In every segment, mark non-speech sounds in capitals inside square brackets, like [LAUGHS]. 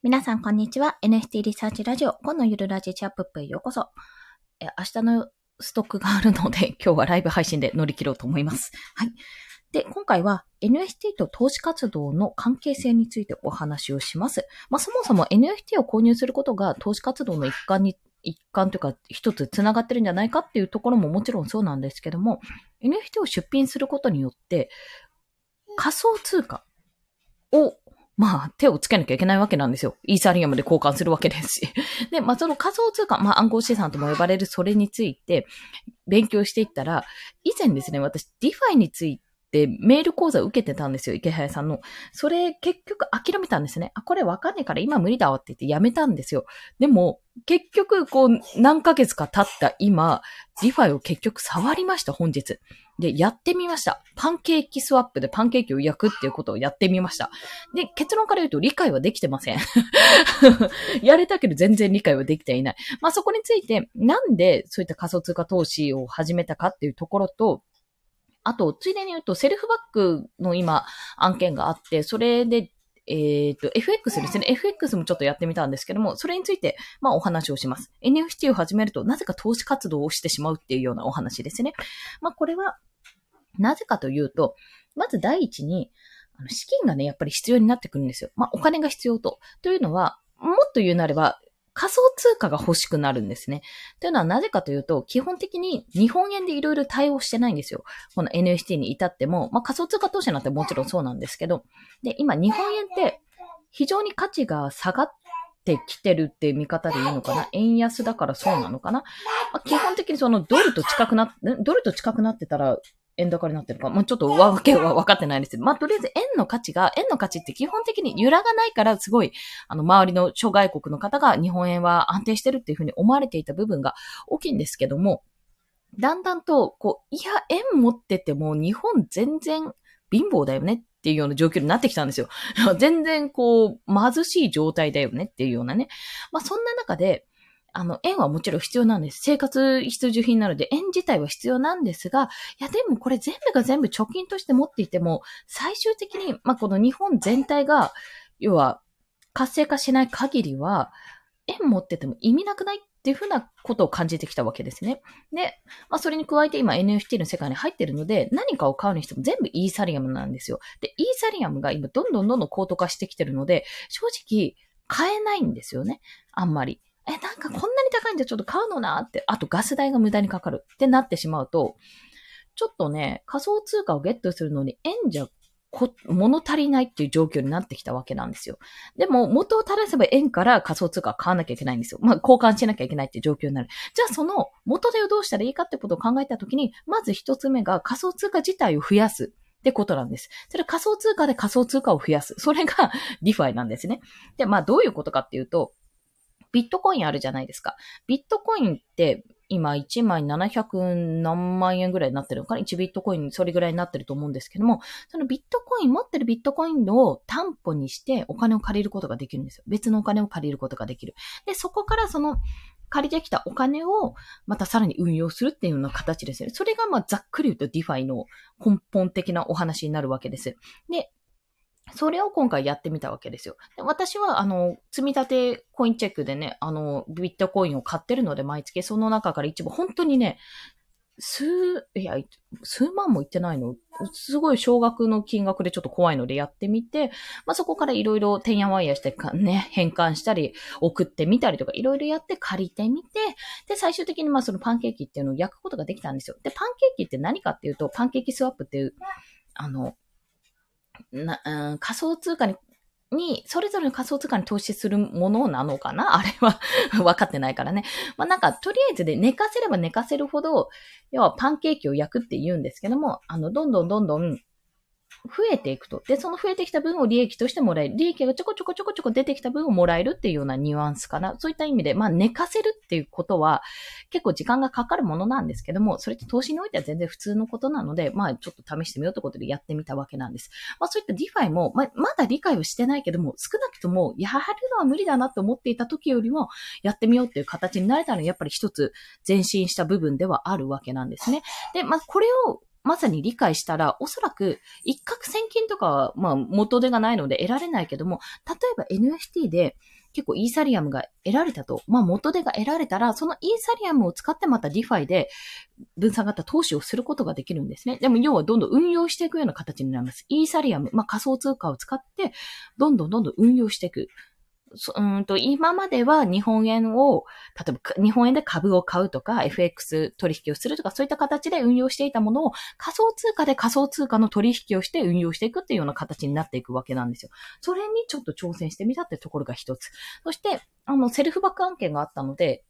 皆さん、こんにちは。NFT リサーチラジオ、今のゆるラジチャップップへようこそ。明日のストックがあるので、[LAUGHS] 今日はライブ配信で乗り切ろうと思います。はい。で、今回は NFT と投資活動の関係性についてお話をします。まあ、そもそも NFT を購入することが投資活動の一環に、一環というか一つ繋がってるんじゃないかっていうところももちろんそうなんですけども、NFT を出品することによって、仮想通貨をまあ、手をつけなきゃいけないわけなんですよ。イーサリアムで交換するわけですし。[LAUGHS] で、まあ、その仮想通貨、まあ、暗号資産とも呼ばれるそれについて勉強していったら、以前ですね、私、 DeFiについてメール講座を受けてたんですよ、イケハヤさんの。それ結局諦めたんですね。あ、これわかんないから今無理だわって言ってやめたんですよ。でも、結局、こう、何ヶ月か経った今、 DeFiを結局触りました、本日。で、やってみました。パンケーキスワップでパンケーキを焼くっていうことをやってみました。で、結論から言うと理解はできてません。[LAUGHS] やれたけど全然理解はできていない。まあそこについて、なんでそういった仮想通貨投資を始めたかっていうところと、あと、ついでに言うと、セルフバックの今、案件があって、それでえっ、ー、と、FX ですね。FX もちょっとやってみたんですけども、それについて、まあお話をします。NFT を始めると、なぜか投資活動をしてしまうっていうようなお話ですね。まあこれは、なぜかというと、まず第一に、あの資金がね、やっぱり必要になってくるんですよ。まあお金が必要と。というのは、もっと言うなれば、仮想通貨が欲しくなるんですね。というのはなぜかというと、基本的に日本円でいろいろ対応してないんですよ。この NFT に至っても、まあ仮想通貨投資なんてもちろんそうなんですけど、で、今日本円って非常に価値が下がってきてるっていう見方でいいのかな円安だからそうなのかな、まあ、基本的にそのドルと近くな、ドルと近くなってたら円高になってるか、もうちょっとわけは分かってないですけど、まあ、とりあえず円の価値が、円の価値って基本的に揺らがないから、すごい、あの、周りの諸外国の方が日本円は安定してるっていうふうに思われていた部分が大きいんですけども、だんだんと、こう、いや、円持ってても日本全然貧乏だよねっていうような状況になってきたんですよ。[LAUGHS] 全然こう、貧しい状態だよねっていうようなね。まあそんな中で、あの、円はもちろん必要なんです。生活必需品なので、円自体は必要なんですが、いや、でもこれ全部が全部貯金として持っていても、最終的に、まあ、この日本全体が、要は、活性化しない限りは、円持ってても意味なくないっていうふうなことを感じてきたわけですね。で、まあ、それに加えて今 NFT の世界に入ってるので、何かを買うにしても全部イーサリアムなんですよ。で、イーサリアムが今どんどんどんどん高度化してきてるので、正直買えないんですよね。あんまり。え、なんかこんなに高いんじゃちょっと買うのなって、あとガス代が無駄にかかるってなってしまうと、ちょっとね、仮想通貨をゲットするのに円じゃこ、物足りないっていう状況になってきたわけなんですよ。でも、元を垂らせば円から仮想通貨買わなきゃいけないんですよ。まあ、交換しなきゃいけないっていう状況になる。じゃあ、その元手をどうしたらいいかってことを考えたときに、まず一つ目が仮想通貨自体を増やす。ってことなんです。それ仮想通貨で仮想通貨を増やす。それがDeFiなんですね。で、まあどういうことかっていうと、ビットコインあるじゃないですか。ビットコインって今1枚700何万円ぐらいになってるのかな ?1 ビットコインそれぐらいになってると思うんですけども、そのビットコイン、持ってるビットコインを担保にしてお金を借りることができるんですよ。別のお金を借りることができる。で、そこからその借りてきたお金をまたさらに運用するっていうような形ですね。それがまあざっくり言うと DeFiの根本的なお話になるわけです。で、それを今回やってみたわけですよ。で私は、あの、積み立てコインチェックでね、あの、ビットコインを買ってるので、毎月その中から一部、本当にね、数、いや、数万もいってないの？すごい少額の金額でちょっと怖いのでやってみて、まあ、そこからいろいろてんやわんやしてかね、変換したり、送ってみたりとかいろいろやって借りてみて、で、最終的にまあそのパンケーキっていうのを焼くことができたんですよ。で、パンケーキって何かっていうと、パンケーキスワップっていう、あの、な、うん、仮想通貨に、に、それぞれの仮想通貨に投資するものなのかな？[LAUGHS] あれは [LAUGHS] 分かってないからね。まあなんか、とりあえずで寝かせれば寝かせるほど、要はパンケーキを焼くって言うんですけども、あの、どんどんどんどん増えていくと。で、その増えてきた分を利益としてもらえる。利益がちょこちょこちょこちょこ出てきた分をもらえるっていうようなニュアンスかな。そういった意味で、まあ寝かせるっていうことは結構時間がかかるものなんですけども、それって投資においては全然普通のことなので、まあちょっと試してみようということでやってみたわけなんです。まあそういった DeFiも、まあ、まだ理解をしてないけども、少なくともやるのは無理だなと思っていた時よりもやってみようっていう形になれたのはやっぱり一つ前進した部分ではあるわけなんですね。で、まあこれをまさに理解したら、おそらく一攫千金とかは、まあ元手がないので得られないけども、例えば NFT で結構イーサリアムが得られたと、まあ元手が得られたら、そのイーサリアムを使ってまた DeFi で分散型投資をすることができるんですね。でも要はどんどん運用していくような形になります。イーサリアム、まあ仮想通貨を使って、どんどんどんどん運用していく。うんと、今までは日本円を、例えば日本円で株を買うとか、FX 取引をするとか、そういった形で運用していたものを仮想通貨で仮想通貨の取引をして運用していくっていうような形になっていくわけなんですよ。それにちょっと挑戦してみたってところが一つ。そして、あの、セルフバック案件があったので、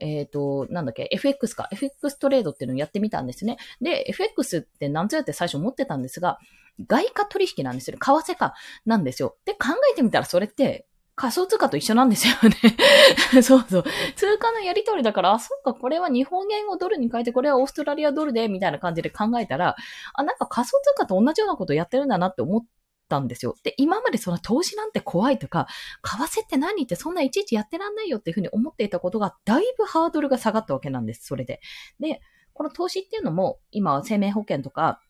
えっ、ー、と、なんだっけ、FX か。FX トレードっていうのをやってみたんですね。で、FX って何ぞやって最初思ってたんですが、外貨取引なんですよ。為替かなんですよ。で、考えてみたらそれって、仮想通貨と一緒なんですよね [LAUGHS] そうそう。通貨のやり取りだから、あ、そっか、これは日本円をドルに変えて、これはオーストラリアドルで、みたいな感じで考えたら、あ、なんか仮想通貨と同じようなことやってるんだなって思ったんですよ。で、今までその投資なんて怖いとか、為替って何ってそんないちいちやってらんないよっていうふうに思っていたことが、だいぶハードルが下がったわけなんです、それで。で、この投資っていうのも、今は生命保険とか、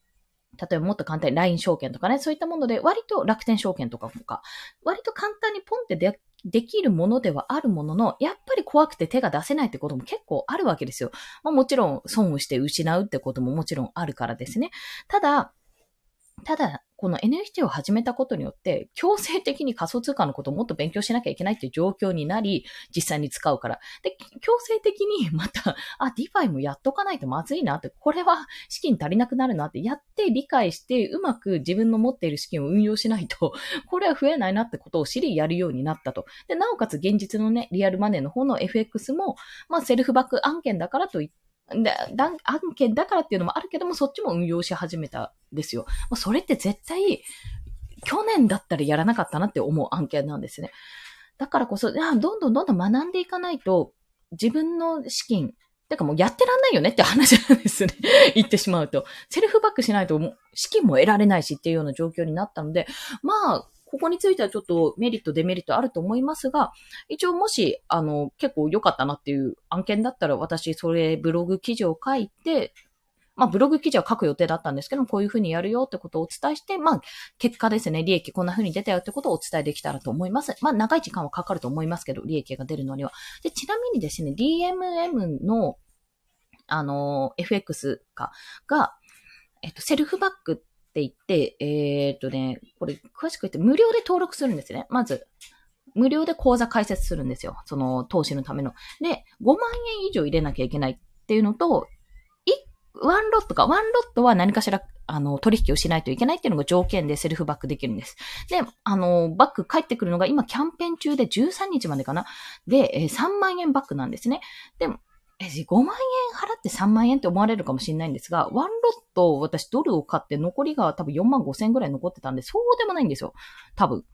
例えばもっと簡単に LINE 証券とかね、そういったもので、割と楽天証券とかとか、割と簡単にポンってでできるものではあるものの、やっぱり怖くて手が出せないってことも結構あるわけですよ。まあ、もちろん損をして失うってことももちろんあるからですね。ただ、ただ、この NFT を始めたことによって、強制的に仮想通貨のことをもっと勉強しなきゃいけないっていう状況になり、実際に使うから。で、強制的にまた、あ、 DeFi もやっとかないとまずいなって、これは資金足りなくなるなって、やって理解して、うまく自分の持っている資金を運用しないと、[LAUGHS] これは増えないなってことを知りやるようになったと。で、なおかつ現実のね、リアルマネーの方の FX も、まあ、セルフバック案件だからといって、で、案件だからっていうのもあるけども、そっちも運用し始めたんですよ。それって絶対、去年だったらやらなかったなって思う案件なんですね。だからこそ、どんどんどんどん学んでいかないと、自分の資金、てかもうやってらんないよねって話なんですね。[LAUGHS] 言ってしまうと。セルフバックしないと資金も得られないしっていうような状況になったので、まあ、ここについてはちょっとメリット、デメリットあると思いますが、一応もし、あの、結構良かったなっていう案件だったら、私、それ、ブログ記事を書いて、まあ、ブログ記事は書く予定だったんですけども、こういうふうにやるよってことをお伝えして、まあ、結果ですね、利益こんなふうに出たよってことをお伝えできたらと思います。まあ、長い時間はかかると思いますけど、利益が出るのには。で、ちなみにですね、DMM の、あの、FX か、が、えっと、セルフバックって言って、えー、っとね、これ詳しく言って無料で登録するんですね。まず、無料で口座開設するんですよ。その投資のための。で、5万円以上入れなきゃいけないっていうのと、ワンロットか、ワンロットは何かしら、あの、取引をしないといけないっていうのが条件でセルフバックできるんです。で、あの、バック返ってくるのが今キャンペーン中で13日までかな。で、3万円バックなんですね。で、え、5万円払って3万円って思われるかもしれないんですが、ワンロット私ドルを買って残りが多分4万5千円ぐらい残ってたんで、そうでもないんですよ。多分。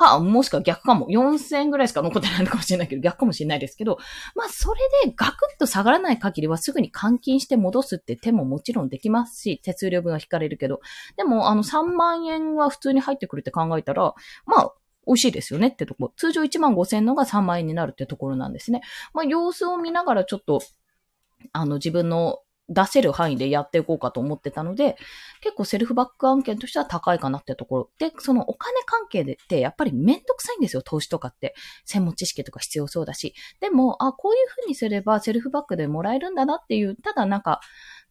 か、もしくは逆かも。4000ぐらいしか残ってないのかもしれないけど、逆かもしれないですけど、まあ、それでガクッと下がらない限りはすぐに換金して戻すって手ももちろんできますし、手数料分は引かれるけど、でも、あの、3万円は普通に入ってくるって考えたら、まあ、美味しいですよねってとこ。通常1万5千のが3万円になるってところなんですね。まあ、様子を見ながらちょっと、あの、自分の出せる範囲でやっていこうかと思ってたので、結構セルフバック案件としては高いかなってところ。で、そのお金関係でってやっぱりめんどくさいんですよ、投資とかって。専門知識とか必要そうだし。でも、あ、こういう風にすればセルフバックでもらえるんだなっていう、ただなんか、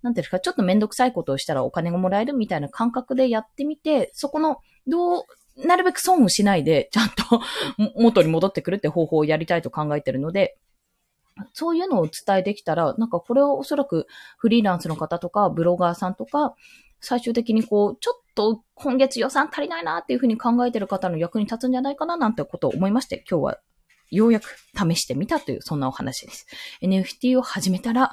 なんていうか、ちょっとめんどくさいことをしたらお金がもらえるみたいな感覚でやってみて、そこの、どう、なるべく損をしないで、[LAUGHS] ちゃんと元に戻ってくるって方法をやりたいと考えてるので、そういうのをお伝えできたら、なんかこれはおそらくフリーランスの方とか、ブロガーさんとか、最終的にこう、ちょっと今月予算足りないなっていうふうに考えてる方の役に立つんじゃないかななんてことを思いまして、今日はようやく試してみたという、そんなお話です。NFT を始めたら、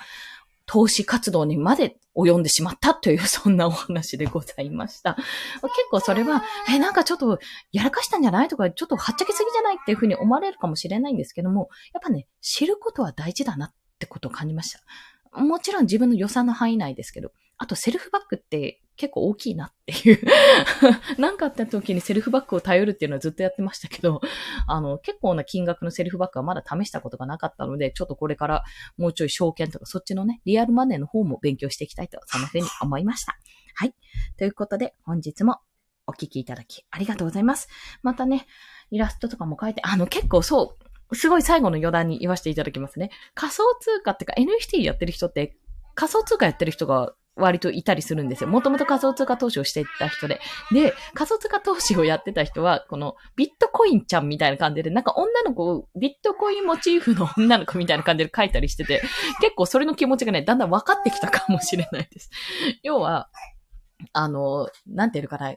投資活動にまで及んでしまったという、そんなお話でございました。結構それは、え、なんかちょっとやらかしたんじゃないとか、ちょっとはっちゃけすぎじゃないっていうふうに思われるかもしれないんですけども、やっぱね、知ることは大事だなってことを感じました。もちろん自分の予算の範囲内ですけど、あとセルフバッグって結構大きいなっていう [LAUGHS] なんかあった時にセルフバッグを頼るっていうのはずっとやってましたけど、[LAUGHS] あの、結構な金額のセルフバッグはまだ試したことがなかったので、ちょっとこれからもうちょい証券とかそっちのね、リアルマネーの方も勉強していきたいと、そんな風に [LAUGHS] 思いました。はい。ということで、本日もお聴きいただきありがとうございます。またね、イラストとかも書いて、あの、結構そう、すごい最後の余談に言わせていただきますね。仮想通貨ってか NFT やってる人って仮想通貨やってる人が割といたりするんですよ。もともと仮想通貨投資をしていた人で。で、仮想通貨投資をやってた人は、このビットコインちゃんみたいな感じで、なんか女の子、ビットコインモチーフの女の子みたいな感じで書いたりしてて、結構それの気持ちがね、だんだん分かってきたかもしれないです。要は、あの、なんていうかな、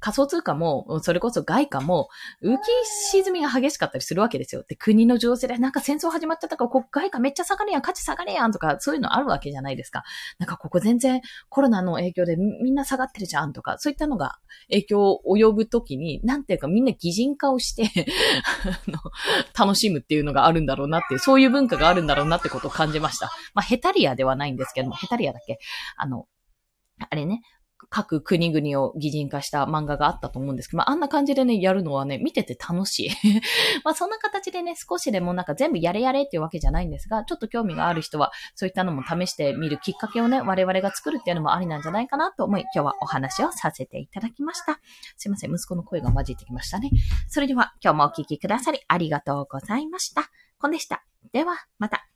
仮想通貨も、それこそ外貨も、浮き沈みが激しかったりするわけですよ。で、国の情勢で、なんか戦争始まっちゃったから、こ外貨めっちゃ下がるやん、価値下がるやんとか、そういうのあるわけじゃないですか。なんかここ全然コロナの影響でみんな下がってるじゃんとか、そういったのが影響を及ぶときに、なんていうかみんな擬人化をして楽しむっていうのがあるんだろうなっていう、そういう文化があるんだろうなってことを感じました。まあ、ヘタリアではないんですけども、ヘタリアだっけ？あの、あれね、各国々を擬人化した漫画があったと思うんですけど、まあ、あんな感じでね、やるのはね、見てて楽しい。[LAUGHS] まあ、そんな形でね、少しでもなんか全部やれやれっていうわけじゃないんですが、ちょっと興味がある人は、そういったのも試してみるきっかけをね、我々が作るっていうのもありなんじゃないかなと思い、今日はお話をさせていただきました。すいません、息子の声が混じってきましたね。それでは、今日もお聴きくださりありがとうございました。コンでした。では、また。